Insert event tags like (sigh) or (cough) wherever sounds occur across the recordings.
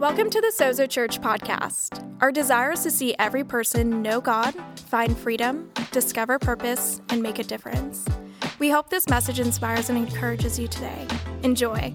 Welcome to the Sozo Church podcast. Our desire is to see every person know God, find freedom, discover purpose, and make a difference. We hope this message inspires and encourages you today. Enjoy.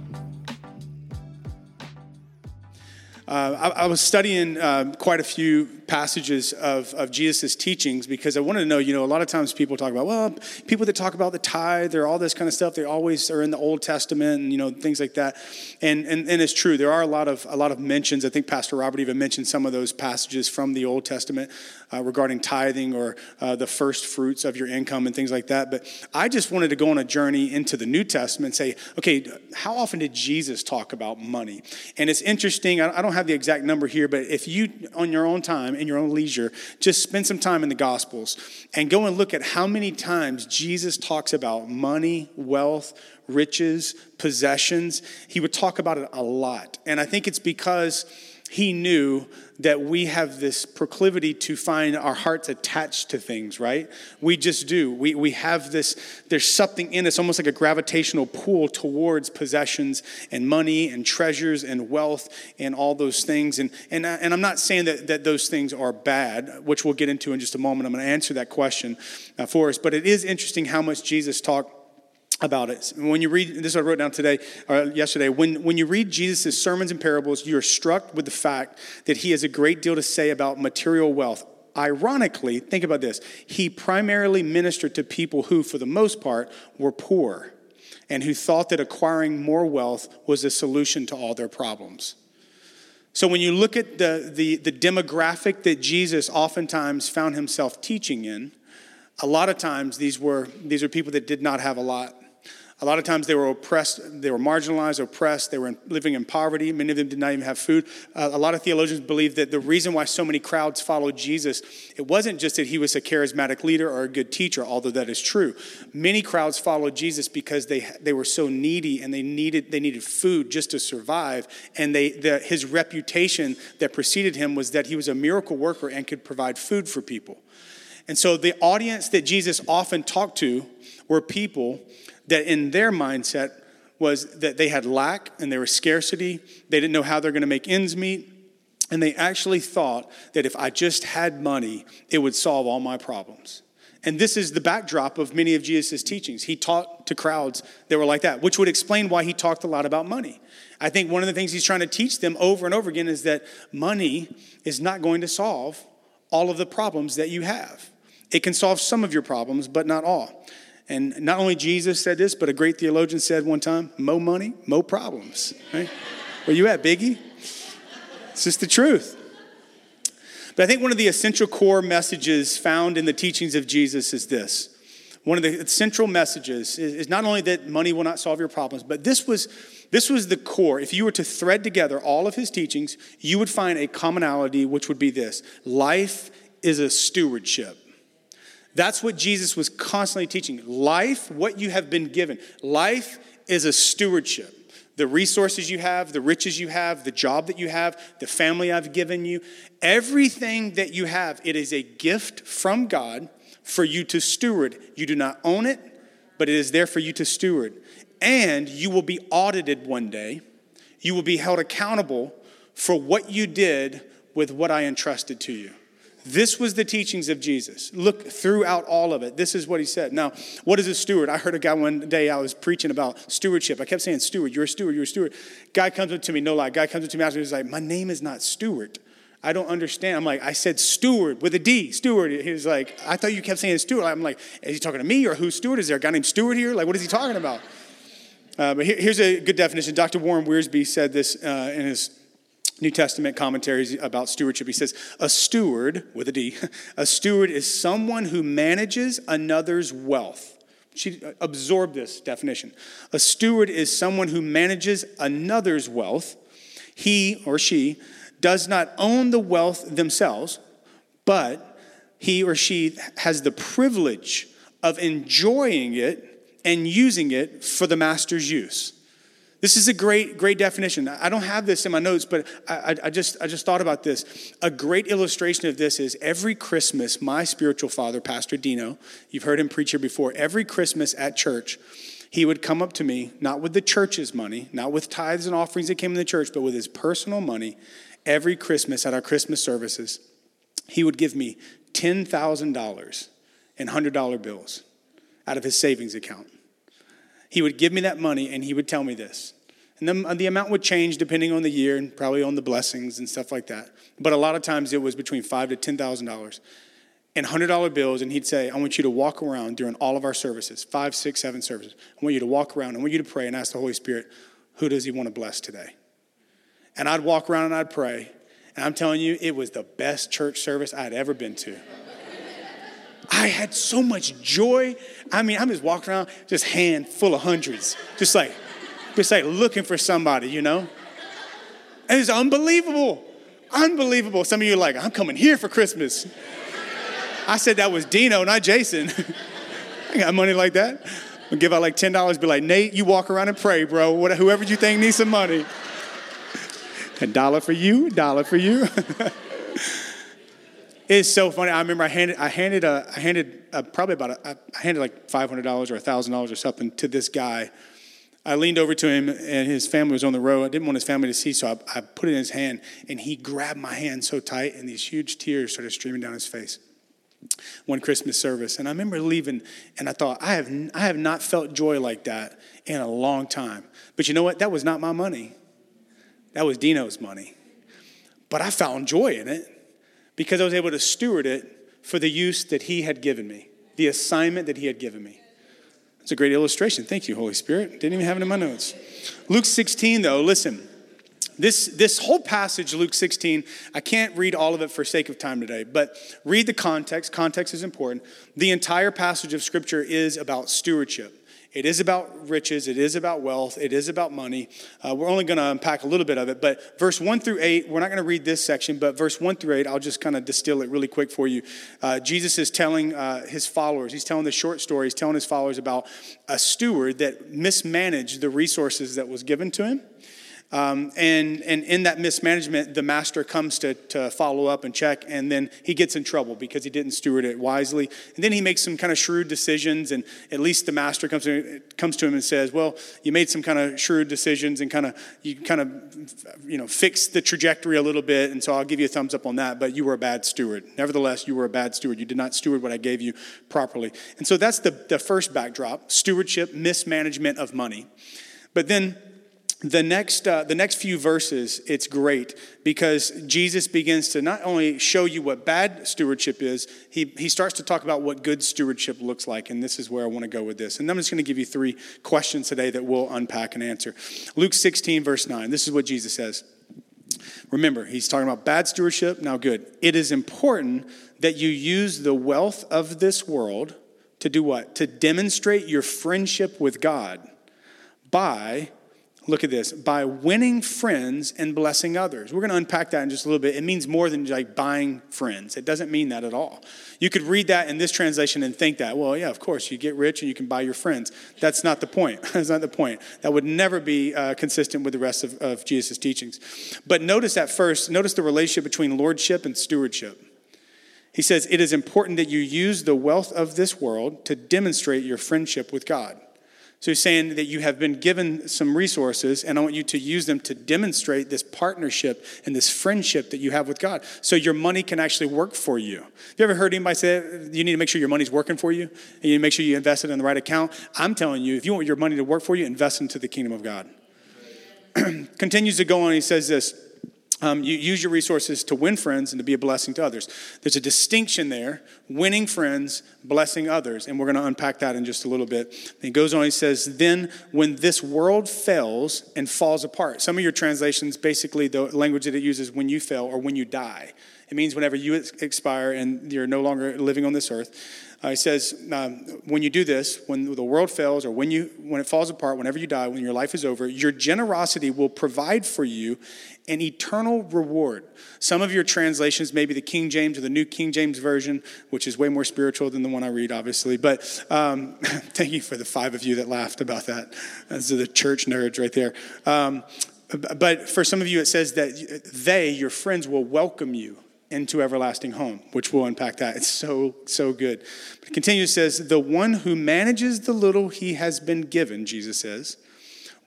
Uh, I, I, was studying uh, quite a few passages of, of Jesus' teachings because I wanted to know, you know, a lot of times people talk about, well, people that talk about the tithe or all this kind of stuff, they always are in the Old Testament and, you know, things like that. And, and, and it's true. There are a lot of, a lot of mentions. I think Pastor Robert even mentioned some of those passages from the Old Testament uh, regarding tithing or uh, the first fruits of your income and things like that. But I just wanted to go on a journey into the New Testament and say, okay, how often did Jesus talk about money? And it's interesting. I don't have the exact number here, but if you, on your own time, in your own leisure, just spend some time in the Gospels and go and look at how many times Jesus talks about money, wealth, riches, possessions. He would talk about it a lot. And I think it's because he knew that we have this proclivity to find our hearts attached to things, right? We just do. We, we have this, there's something in us, almost like a gravitational pull towards possessions and money and treasures and wealth and all those things. And, and, and I'm not saying that, that those things are bad, which we'll get into in just a moment. I'm going to answer that question uh, for us. But it is interesting how much Jesus talked about it. When you read this, I wrote down today or yesterday. When when you read Jesus' sermons and parables, you're struck with the fact that he has a great deal to say about material wealth. Ironically, think about this: he primarily ministered to people who, for the most part, were poor, and who thought that acquiring more wealth was a solution to all their problems. So when you look at the, the, the demographic that Jesus oftentimes found himself teaching in, a lot of times these were these are people that did not have a lot a lot of times they were oppressed, they were marginalized, oppressed, they were living in poverty. Many of them did not even have food. Uh, a lot of theologians believe that the reason why so many crowds followed Jesus, it wasn't just that he was a charismatic leader or a good teacher, although that is true. Many crowds followed Jesus because they, they were so needy and they needed, they needed food just to survive. And they, the, his reputation that preceded him was that he was a miracle worker and could provide food for people. And so the audience that Jesus often talked to were people that in their mindset was that they had lack and there was scarcity. They didn't know how they're going to make ends meet. And they actually thought that if I just had money, it would solve all my problems. And this is the backdrop of many of Jesus' teachings. He taught to crowds that were like that, which would explain why he talked a lot about money. I think one of the things he's trying to teach them over and over again is that money is not going to solve all of the problems that you have. It can solve some of your problems, but not all. And not only Jesus said this, but a great theologian said one time, mo money, mo problems. Right? Where you at, Biggie? It's just the truth. But I think one of the essential core messages found in the teachings of Jesus is this. One of the central messages is not only that money will not solve your problems, but this was, this was the core. If you were to thread together all of his teachings, you would find a commonality, which would be this life is a stewardship. That's what Jesus was constantly teaching. Life, what you have been given, life is a stewardship. The resources you have, the riches you have, the job that you have, the family I've given you, everything that you have, it is a gift from God for you to steward. You do not own it, but it is there for you to steward. And you will be audited one day. You will be held accountable for what you did with what I entrusted to you. This was the teachings of Jesus. Look throughout all of it. This is what he said. Now, what is a steward? I heard a guy one day, I was preaching about stewardship. I kept saying, Steward, you're a steward, you're a steward. Guy comes up to me, no lie. Guy comes up to me after, he's like, My name is not Stewart. I don't understand. I'm like, I said steward with a D, steward. He was like, I thought you kept saying steward. I'm like, is he talking to me or who's steward? Is there a guy named Stewart here? Like, what is he talking about? Uh, but here, here's a good definition. Dr. Warren Wiersbe said this uh, in his New Testament commentaries about stewardship. He says, A steward, with a D, a steward is someone who manages another's wealth. She absorbed this definition. A steward is someone who manages another's wealth. He or she does not own the wealth themselves, but he or she has the privilege of enjoying it and using it for the master's use. This is a great, great definition. I don't have this in my notes, but I, I, just, I just thought about this. A great illustration of this is every Christmas, my spiritual father, Pastor Dino, you've heard him preach here before, every Christmas at church, he would come up to me, not with the church's money, not with tithes and offerings that came in the church, but with his personal money every Christmas at our Christmas services. He would give me $10,000 in $100 bills out of his savings account. He would give me that money and he would tell me this. And the, the amount would change depending on the year and probably on the blessings and stuff like that. But a lot of times it was between five to ten thousand dollars in hundred dollar bills, and he'd say, "I want you to walk around during all of our services, five, six, seven services. I want you to walk around. I want you to pray and ask the Holy Spirit, who does He want to bless today?" And I'd walk around and I'd pray, and I'm telling you, it was the best church service I'd ever been to. (laughs) I had so much joy. I mean, I'm just walking around, just hand full of hundreds, just like, just like looking for somebody, you know? And it's unbelievable. Unbelievable. Some of you are like, I'm coming here for Christmas. I said that was Dino, not Jason. (laughs) I got money like that. I'll give out like $10, be like, Nate, you walk around and pray, bro. whoever you think needs some money. (laughs) A dollar for you, dollar for you. (laughs) It's so funny. I remember I handed, I handed, a, I handed a, probably about, a, I handed like $500 or $1,000 or something to this guy. I leaned over to him and his family was on the road. I didn't want his family to see, so I, I put it in his hand and he grabbed my hand so tight and these huge tears started streaming down his face. One Christmas service. And I remember leaving and I thought, I have, I have not felt joy like that in a long time. But you know what? That was not my money. That was Dino's money. But I found joy in it because I was able to steward it for the use that He had given me, the assignment that He had given me. It's a great illustration. Thank you, Holy Spirit. Didn't even have it in my notes. Luke 16, though, listen. This, this whole passage, Luke 16, I can't read all of it for sake of time today, but read the context. Context is important. The entire passage of Scripture is about stewardship. It is about riches. It is about wealth. It is about money. Uh, we're only going to unpack a little bit of it, but verse 1 through 8, we're not going to read this section, but verse 1 through 8, I'll just kind of distill it really quick for you. Uh, Jesus is telling uh, his followers, he's telling the short story, he's telling his followers about a steward that mismanaged the resources that was given to him. Um, and, and in that mismanagement, the master comes to, to follow up and check, and then he gets in trouble because he didn't steward it wisely. And then he makes some kind of shrewd decisions, and at least the master comes to, comes to him and says, Well, you made some kind of shrewd decisions and kind of, you kind of, you know, fixed the trajectory a little bit, and so I'll give you a thumbs up on that, but you were a bad steward. Nevertheless, you were a bad steward. You did not steward what I gave you properly. And so that's the, the first backdrop stewardship, mismanagement of money. But then the next, uh, the next few verses, it's great because Jesus begins to not only show you what bad stewardship is, he, he starts to talk about what good stewardship looks like. And this is where I want to go with this. And I'm just going to give you three questions today that we'll unpack and answer. Luke 16, verse 9, this is what Jesus says. Remember, he's talking about bad stewardship. Now, good. It is important that you use the wealth of this world to do what? To demonstrate your friendship with God by Look at this by winning friends and blessing others. We're going to unpack that in just a little bit. It means more than like buying friends, it doesn't mean that at all. You could read that in this translation and think that, well, yeah, of course, you get rich and you can buy your friends. That's not the point. (laughs) That's not the point. That would never be uh, consistent with the rest of, of Jesus' teachings. But notice at first, notice the relationship between lordship and stewardship. He says, It is important that you use the wealth of this world to demonstrate your friendship with God. So he's saying that you have been given some resources, and I want you to use them to demonstrate this partnership and this friendship that you have with God. So your money can actually work for you. Have you ever heard anybody say you need to make sure your money's working for you? And you need to make sure you invest it in the right account? I'm telling you, if you want your money to work for you, invest into the kingdom of God. (clears throat) Continues to go on, he says this. Um, you use your resources to win friends and to be a blessing to others. There's a distinction there winning friends, blessing others. And we're going to unpack that in just a little bit. he goes on, he says, Then when this world fails and falls apart, some of your translations, basically, the language that it uses when you fail or when you die. It means whenever you expire and you're no longer living on this earth. Uh, he says, um, when you do this, when the world fails or when, you, when it falls apart, whenever you die, when your life is over, your generosity will provide for you an eternal reward. Some of your translations, maybe the King James or the New King James Version, which is way more spiritual than the one I read, obviously. But um, (laughs) thank you for the five of you that laughed about that. Those are the church nerds right there. Um, but for some of you, it says that they, your friends, will welcome you into everlasting home, which we'll unpack that. It's so, so good. But it continues, says, The one who manages the little he has been given, Jesus says,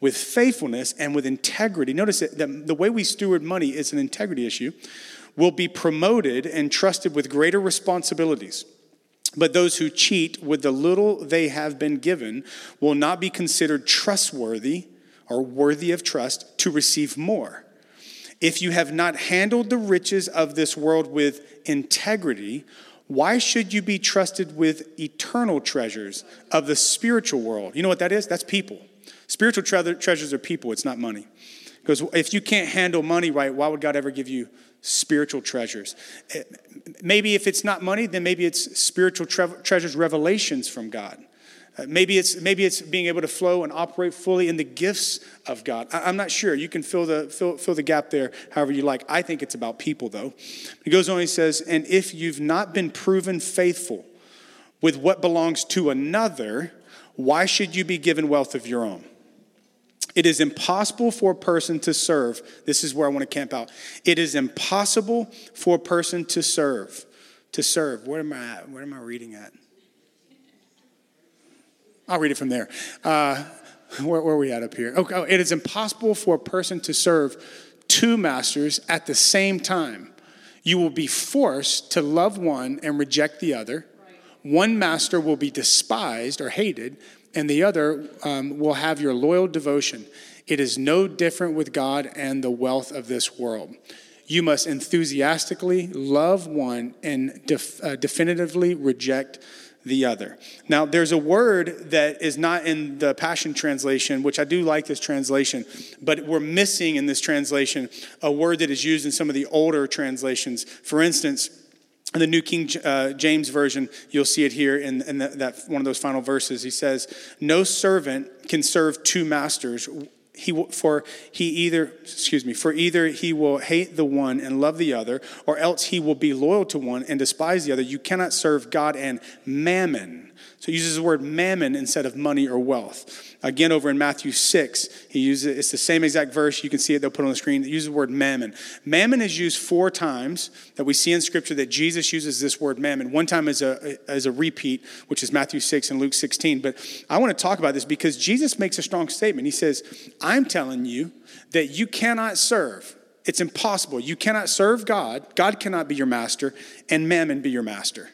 with faithfulness and with integrity. Notice that the way we steward money is an integrity issue, will be promoted and trusted with greater responsibilities. But those who cheat with the little they have been given will not be considered trustworthy or worthy of trust to receive more. If you have not handled the riches of this world with integrity, why should you be trusted with eternal treasures of the spiritual world? You know what that is? That's people. Spiritual tre- treasures are people, it's not money. Because if you can't handle money right, why would God ever give you spiritual treasures? Eh, maybe if it's not money, then maybe it's spiritual tre- treasures, revelations from God. Uh, maybe it's, maybe it's being able to flow and operate fully in the gifts of God. I, am not sure. You can fill the, fill, fill the gap there however you like. I think it's about people, though. He goes on, he says, And if you've not been proven faithful with what belongs to another, why should you be given wealth of your own? It is impossible for a person to serve. This is where I want to camp out. It is impossible for a person to serve. To serve. Where am I at? Where am I reading at? I'll read it from there. Uh, where, where, are we at up here? Okay, oh, it is impossible for a person to serve two masters at the same time. You will be forced to love one and reject the other. One master will be despised or hated, and the other um, will have your loyal devotion. It is no different with God and the wealth of this world. You must enthusiastically love one and def- uh, definitively reject the other. Now, there's a word that is not in the Passion Translation, which I do like this translation, but we're missing in this translation a word that is used in some of the older translations. For instance, in the New King uh, James Version, you'll see it here in, in the, that one of those final verses. He says, No servant can serve two masters. He will, for he either excuse me for either he will hate the one and love the other or else he will be loyal to one and despise the other. You cannot serve god and mammon so he uses the word mammon instead of money or wealth. Again, over in Matthew 6, he uses it's the same exact verse. You can see it, they'll put it on the screen. It uses the word mammon. Mammon is used four times that we see in Scripture that Jesus uses this word mammon. One time as a, as a repeat, which is Matthew 6 and Luke 16. But I want to talk about this because Jesus makes a strong statement. He says, I'm telling you that you cannot serve. It's impossible. You cannot serve God, God cannot be your master, and mammon be your master.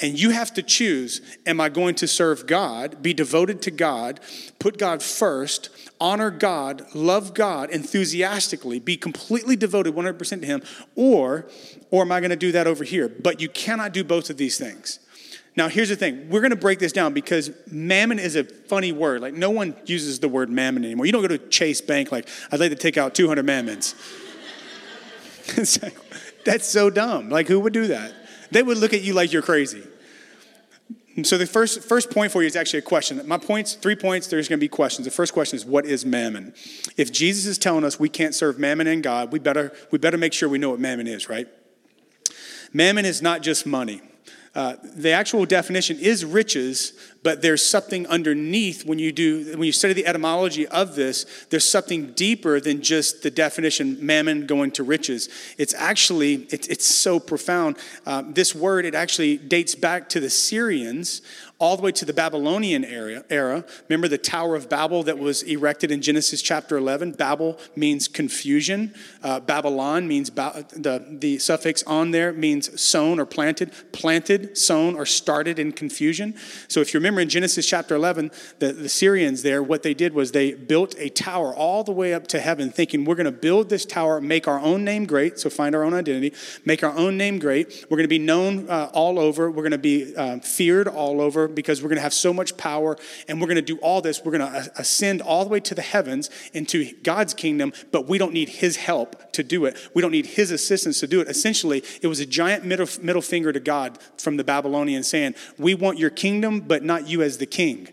And you have to choose am I going to serve God, be devoted to God, put God first, honor God, love God enthusiastically, be completely devoted 100% to Him, or, or am I going to do that over here? But you cannot do both of these things. Now, here's the thing. We're going to break this down because mammon is a funny word. Like, no one uses the word mammon anymore. You don't go to Chase Bank like, I'd like to take out 200 mammons. (laughs) that's so dumb. Like, who would do that? They would look at you like you're crazy. So the first, first point for you is actually a question. My points, three points, there's going to be questions. The first question is, what is mammon? If Jesus is telling us we can't serve mammon and God, we better, we better make sure we know what mammon is, right? Mammon is not just money. Uh, the actual definition is riches, but there's something underneath when you do when you study the etymology of this. There's something deeper than just the definition mammon going to riches. It's actually it's, it's so profound. Uh, this word it actually dates back to the Syrians all the way to the Babylonian era, era. Remember the Tower of Babel that was erected in Genesis chapter 11? Babel means confusion. Uh, Babylon means, ba- the, the suffix on there means sown or planted. Planted, sown, or started in confusion. So if you remember in Genesis chapter 11, the, the Syrians there, what they did was they built a tower all the way up to heaven, thinking we're going to build this tower, make our own name great, so find our own identity, make our own name great. We're going to be known uh, all over. We're going to be uh, feared all over because we're going to have so much power and we're going to do all this. We're going to ascend all the way to the heavens into God's kingdom, but we don't need his help to do it. We don't need his assistance to do it. Essentially, it was a giant middle, middle finger to God from the Babylonians saying, We want your kingdom, but not you as the king.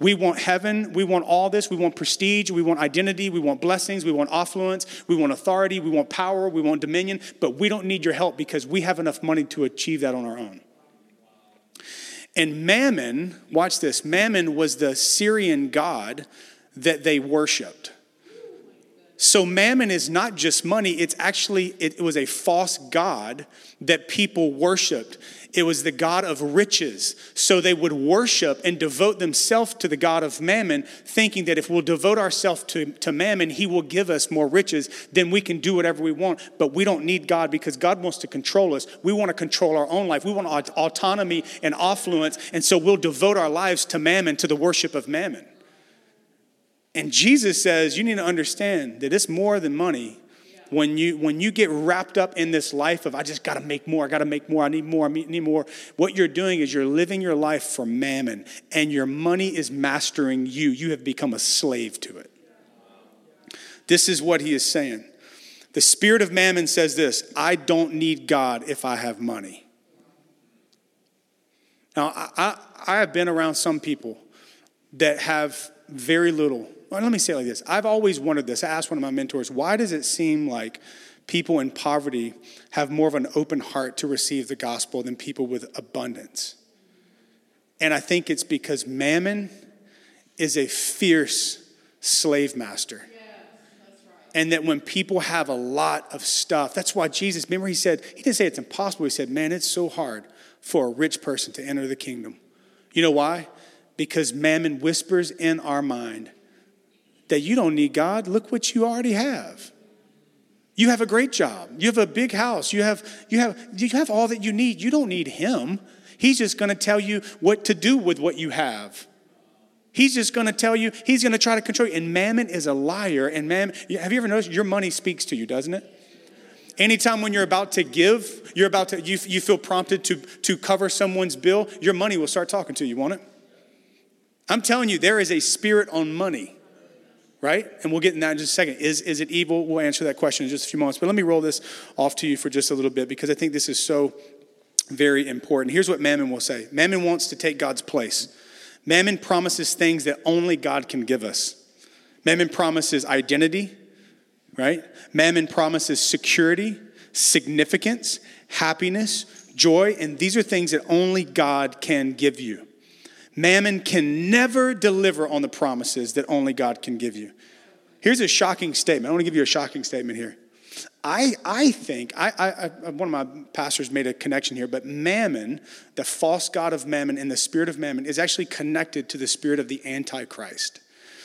We want heaven. We want all this. We want prestige. We want identity. We want blessings. We want affluence. We want authority. We want power. We want dominion. But we don't need your help because we have enough money to achieve that on our own. And Mammon, watch this, Mammon was the Syrian god that they worshiped. So mammon is not just money, it's actually, it was a false God that people worshiped. It was the God of riches. So they would worship and devote themselves to the God of mammon, thinking that if we'll devote ourselves to, to mammon, he will give us more riches, then we can do whatever we want. But we don't need God because God wants to control us. We want to control our own life. We want autonomy and affluence. And so we'll devote our lives to mammon, to the worship of mammon. And Jesus says, you need to understand that it's more than money. When you, when you get wrapped up in this life of, I just got to make more, I got to make more, I need more, I need more, what you're doing is you're living your life for mammon, and your money is mastering you. You have become a slave to it. This is what he is saying. The spirit of mammon says this I don't need God if I have money. Now, I, I, I have been around some people that have very little well, let me say it like this I've always wondered this. I asked one of my mentors, why does it seem like people in poverty have more of an open heart to receive the gospel than people with abundance? And I think it's because mammon is a fierce slave master. And that when people have a lot of stuff, that's why Jesus, remember, he said, he didn't say it's impossible. He said, man, it's so hard for a rich person to enter the kingdom. You know why? Because mammon whispers in our mind that you don't need God. Look what you already have. You have a great job. You have a big house. You have, you have, you have all that you need. You don't need Him. He's just going to tell you what to do with what you have. He's just going to tell you, he's going to try to control you. And mammon is a liar. And mammon, have you ever noticed your money speaks to you, doesn't it? Anytime when you're about to give, you're about to, you, you feel prompted to, to cover someone's bill, your money will start talking to you, won't it? I'm telling you, there is a spirit on money right? And we'll get in that in just a second. Is, is it evil? We'll answer that question in just a few moments. But let me roll this off to you for just a little bit because I think this is so very important. Here's what Mammon will say Mammon wants to take God's place. Mammon promises things that only God can give us. Mammon promises identity, right? Mammon promises security, significance, happiness, joy, and these are things that only God can give you. Mammon can never deliver on the promises that only God can give you. Here's a shocking statement. I want to give you a shocking statement here. I, I think, I, I, one of my pastors made a connection here, but mammon, the false god of mammon and the spirit of mammon, is actually connected to the spirit of the Antichrist.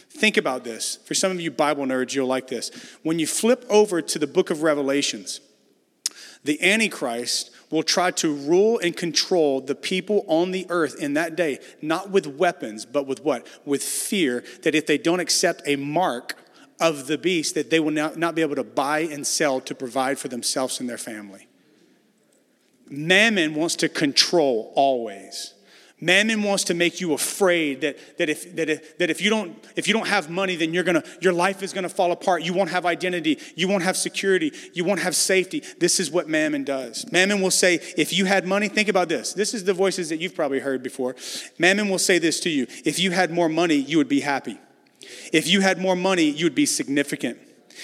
Think about this. For some of you Bible nerds, you'll like this. When you flip over to the book of Revelations, the Antichrist will try to rule and control the people on the earth in that day, not with weapons, but with what? With fear that if they don't accept a mark of the beast, that they will not, not be able to buy and sell to provide for themselves and their family. Mammon wants to control always. Mammon wants to make you afraid that, that, if, that, if, that if, you don't, if you don't have money, then you're gonna, your life is going to fall apart. You won't have identity. You won't have security. You won't have safety. This is what Mammon does. Mammon will say, if you had money, think about this. This is the voices that you've probably heard before. Mammon will say this to you if you had more money, you would be happy. If you had more money, you would be significant.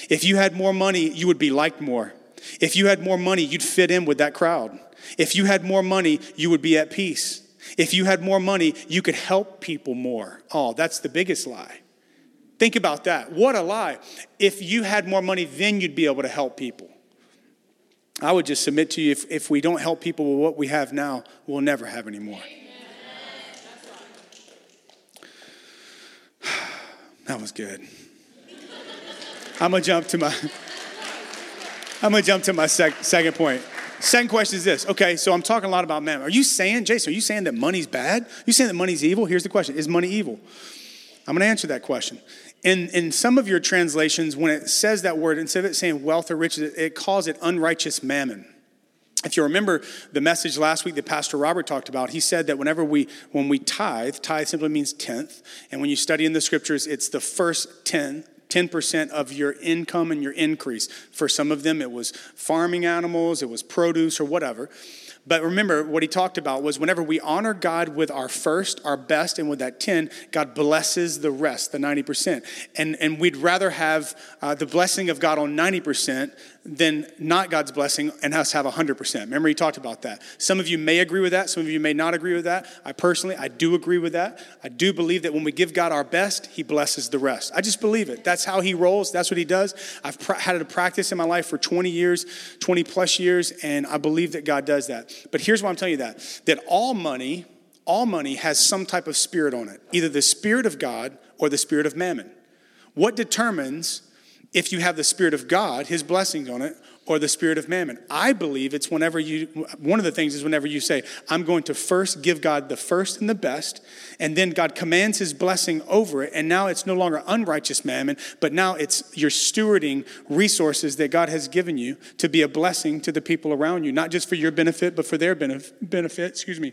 If you had more money, you would be liked more. If you had more money, you'd fit in with that crowd. If you had more money, you would be at peace. If you had more money, you could help people more. Oh, that's the biggest lie. Think about that. What a lie. If you had more money, then you'd be able to help people. I would just submit to you if, if we don't help people with what we have now, we'll never have any more. (sighs) That was good. I'm gonna jump to my (laughs) I'm gonna jump to my sec- second point. Second question is this. Okay, so I'm talking a lot about men. Are you saying, Jason, are you saying that money's bad? Are you saying that money's evil? Here's the question Is money evil? I'm going to answer that question. In, in some of your translations, when it says that word, instead of it saying wealth or riches, it calls it unrighteous mammon. If you remember the message last week that Pastor Robert talked about, he said that whenever we, when we tithe, tithe simply means tenth. And when you study in the scriptures, it's the first ten 10% of your income and your increase. For some of them, it was farming animals, it was produce, or whatever. But remember, what he talked about was whenever we honor God with our first, our best, and with that 10, God blesses the rest, the 90%. And, and we'd rather have uh, the blessing of God on 90% than not God's blessing and us have 100%. Remember, he talked about that. Some of you may agree with that. Some of you may not agree with that. I personally, I do agree with that. I do believe that when we give God our best, he blesses the rest. I just believe it. That's how he rolls. That's what he does. I've pr- had a practice in my life for 20 years, 20 plus years, and I believe that God does that. But here's why I'm telling you that that all money, all money has some type of spirit on it, either the spirit of God or the spirit of mammon. What determines if you have the spirit of God, his blessings on it, or the spirit of mammon. I believe it's whenever you, one of the things is whenever you say, I'm going to first give God the first and the best, and then God commands his blessing over it, and now it's no longer unrighteous mammon, but now it's you're stewarding resources that God has given you to be a blessing to the people around you, not just for your benefit, but for their benefit, excuse me.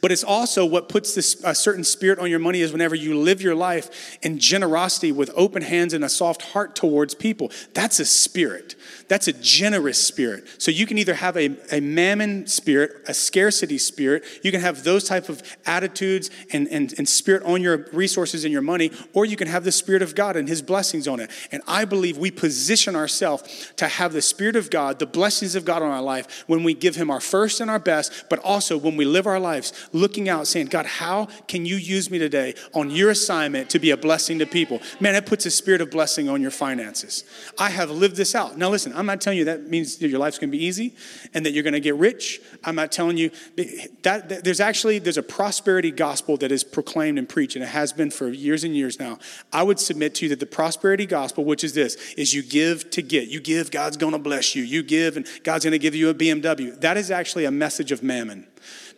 But it's also what puts this a certain spirit on your money is whenever you live your life in generosity with open hands and a soft heart towards people. That's a spirit. That's a generous spirit. So you can either have a, a mammon spirit, a scarcity spirit. You can have those type of attitudes and, and, and spirit on your resources and your money, or you can have the spirit of God and his blessings on it. And I believe we position ourselves to have the spirit of God, the blessings of God on our life when we give him our first and our best, but also when we live our lives looking out, saying, God, how can you use me today on your assignment to be a blessing to people? Man, it puts a spirit of blessing on your finances. I have lived this out. Now, listen, not telling you that means your life's going to be easy and that you're going to get rich. I'm not telling you that, that there's actually there's a prosperity gospel that is proclaimed and preached, and it has been for years and years now. I would submit to you that the prosperity gospel, which is this, is you give to get. You give, God's going to bless you. You give, and God's going to give you a BMW. That is actually a message of mammon.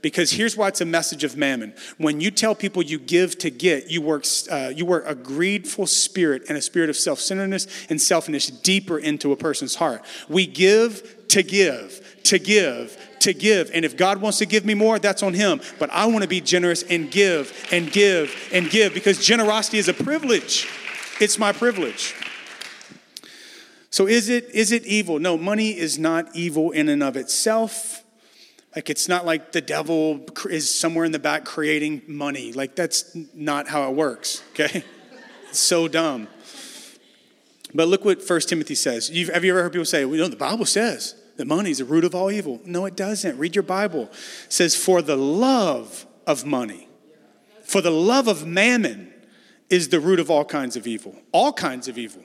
Because here's why it's a message of mammon. When you tell people you give to get, you work, uh, you work a greedful spirit and a spirit of self centeredness and selfishness deeper into a person's heart. We give to give, to give, to give. And if God wants to give me more, that's on Him. But I want to be generous and give and give and give because generosity is a privilege. It's my privilege. So is it is it evil? No, money is not evil in and of itself. Like, it's not like the devil is somewhere in the back creating money. Like, that's not how it works, okay? (laughs) It's so dumb. But look what First Timothy says. You've, have you ever heard people say, well, you know, the Bible says that money is the root of all evil? No, it doesn't. Read your Bible. It says, for the love of money, for the love of mammon is the root of all kinds of evil. All kinds of evil.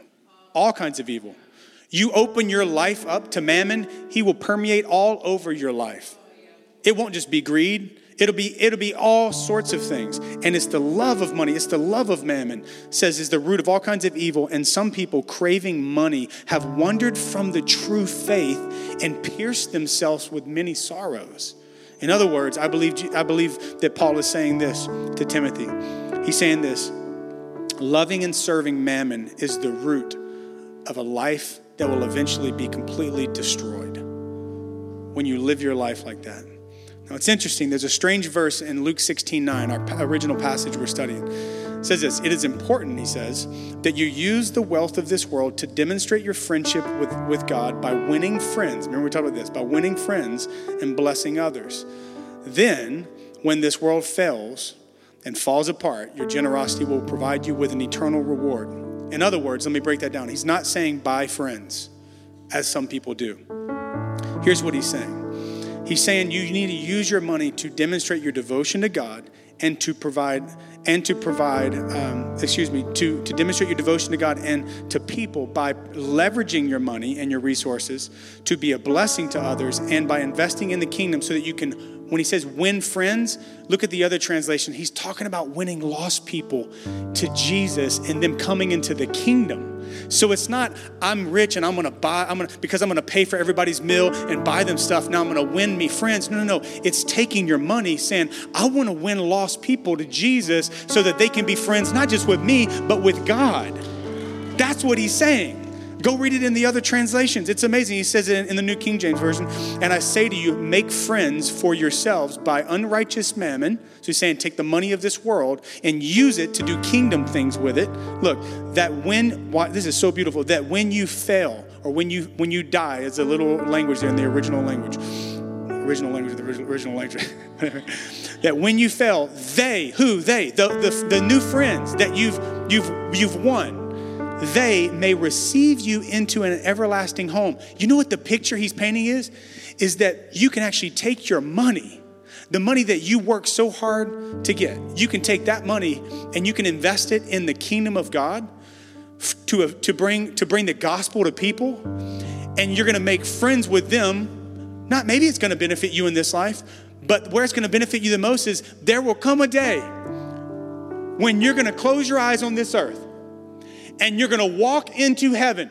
All kinds of evil. You open your life up to mammon, he will permeate all over your life. It won't just be greed. It'll be, it'll be all sorts of things. And it's the love of money, it's the love of mammon, says is the root of all kinds of evil. And some people craving money have wandered from the true faith and pierced themselves with many sorrows. In other words, I believe, I believe that Paul is saying this to Timothy. He's saying this loving and serving mammon is the root of a life that will eventually be completely destroyed when you live your life like that. Now it's interesting, there's a strange verse in Luke 16 9, our original passage we're studying. It says this It is important, he says, that you use the wealth of this world to demonstrate your friendship with, with God by winning friends. Remember, we talked about this by winning friends and blessing others. Then, when this world fails and falls apart, your generosity will provide you with an eternal reward. In other words, let me break that down. He's not saying buy friends, as some people do. Here's what he's saying He's saying you need to use your money to demonstrate your devotion to God and to provide and to provide um, excuse me to, to demonstrate your devotion to god and to people by leveraging your money and your resources to be a blessing to others and by investing in the kingdom so that you can when he says win friends look at the other translation he's talking about winning lost people to jesus and them coming into the kingdom so it's not I'm rich and I'm gonna buy, I'm gonna because I'm gonna pay for everybody's meal and buy them stuff. Now I'm gonna win me friends. No, no, no. It's taking your money, saying, I wanna win lost people to Jesus so that they can be friends, not just with me, but with God. That's what he's saying. Go read it in the other translations. It's amazing. He says it in the New King James Version. And I say to you, make friends for yourselves by unrighteous mammon. So he's saying, take the money of this world and use it to do kingdom things with it. Look, that when, this is so beautiful, that when you fail or when you when you die, it's a little language there in the original language. Original language, the original, original language. (laughs) that when you fail, they, who, they, the, the, the new friends that you've you've you've won, they may receive you into an everlasting home. You know what the picture he's painting is? Is that you can actually take your money, the money that you work so hard to get, you can take that money and you can invest it in the kingdom of God to, to, bring, to bring the gospel to people, and you're to make friends with them. Not maybe it's to benefit you in this life, but where it's to benefit you the most is there will come a day when you're to close your eyes on this earth and you're going to walk into heaven.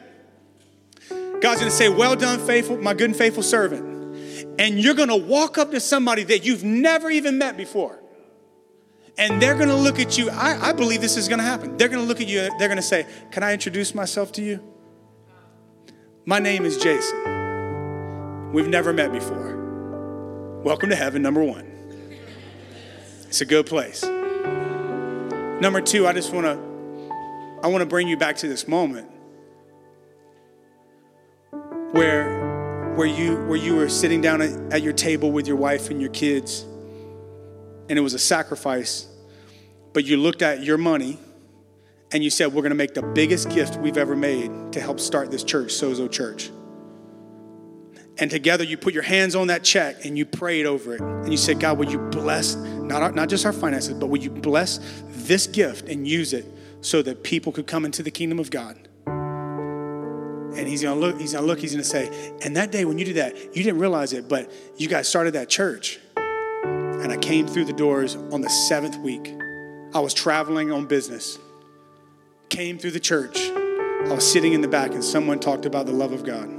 God's going to say, Well done, faithful, my good and faithful servant. And you're going to walk up to somebody that you've never even met before. And they're going to look at you. I, I believe this is going to happen. They're going to look at you. They're going to say, Can I introduce myself to you? My name is Jason. We've never met before. Welcome to heaven, number one. It's a good place. Number two, I just want to I want to bring you back to this moment where where you where you were sitting down at, at your table with your wife and your kids and it was a sacrifice but you looked at your money and you said we're going to make the biggest gift we've ever made to help start this church sozo church. And together you put your hands on that check and you prayed over it. And you said god will you bless not, our, not just our finances but will you bless this gift and use it so that people could come into the kingdom of god and he's gonna look he's gonna look he's gonna say and that day when you did that you didn't realize it but you guys started that church and i came through the doors on the seventh week i was traveling on business came through the church i was sitting in the back and someone talked about the love of god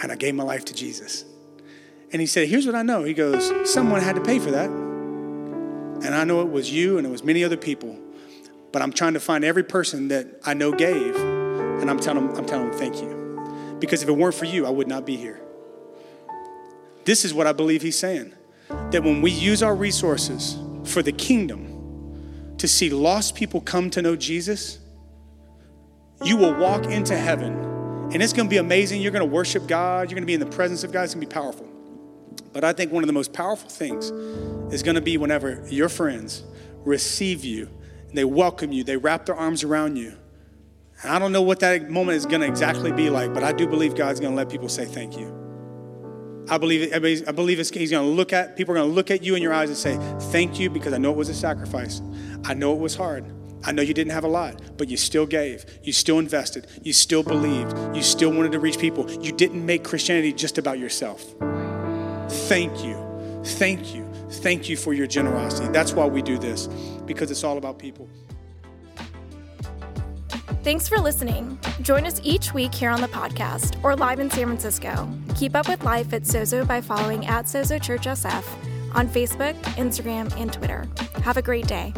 and I gave my life to Jesus. And he said, Here's what I know. He goes, Someone had to pay for that. And I know it was you and it was many other people. But I'm trying to find every person that I know gave. And I'm telling them, I'm telling them thank you. Because if it weren't for you, I would not be here. This is what I believe he's saying. That when we use our resources for the kingdom to see lost people come to know Jesus, you will walk into heaven and it's to be amazing. You're to worship God. You're to be in the presence of God. It's to be powerful. But I think one of the most powerful things is to be whenever your friends receive you, they welcome you, they wrap their arms around you. And I don't know what that moment is going to exactly be like, but I do believe God's going to let people say thank you. I believe I believe He's going to look at people are going to look at you in your eyes and say thank you because I know it was a sacrifice. I know it was hard. I know you didn't have a lot, but you still gave. You still invested. You still believed. You still wanted to reach people. You didn't make Christianity just about yourself. Thank you. Thank you. Thank you for your generosity. That's why we do this, because it's all about people. Thanks for listening. Join us each week here on the podcast or live in San Francisco. Keep up with life at Sozo by following at Sozo Church SF on Facebook, Instagram, and Twitter. Have a great day.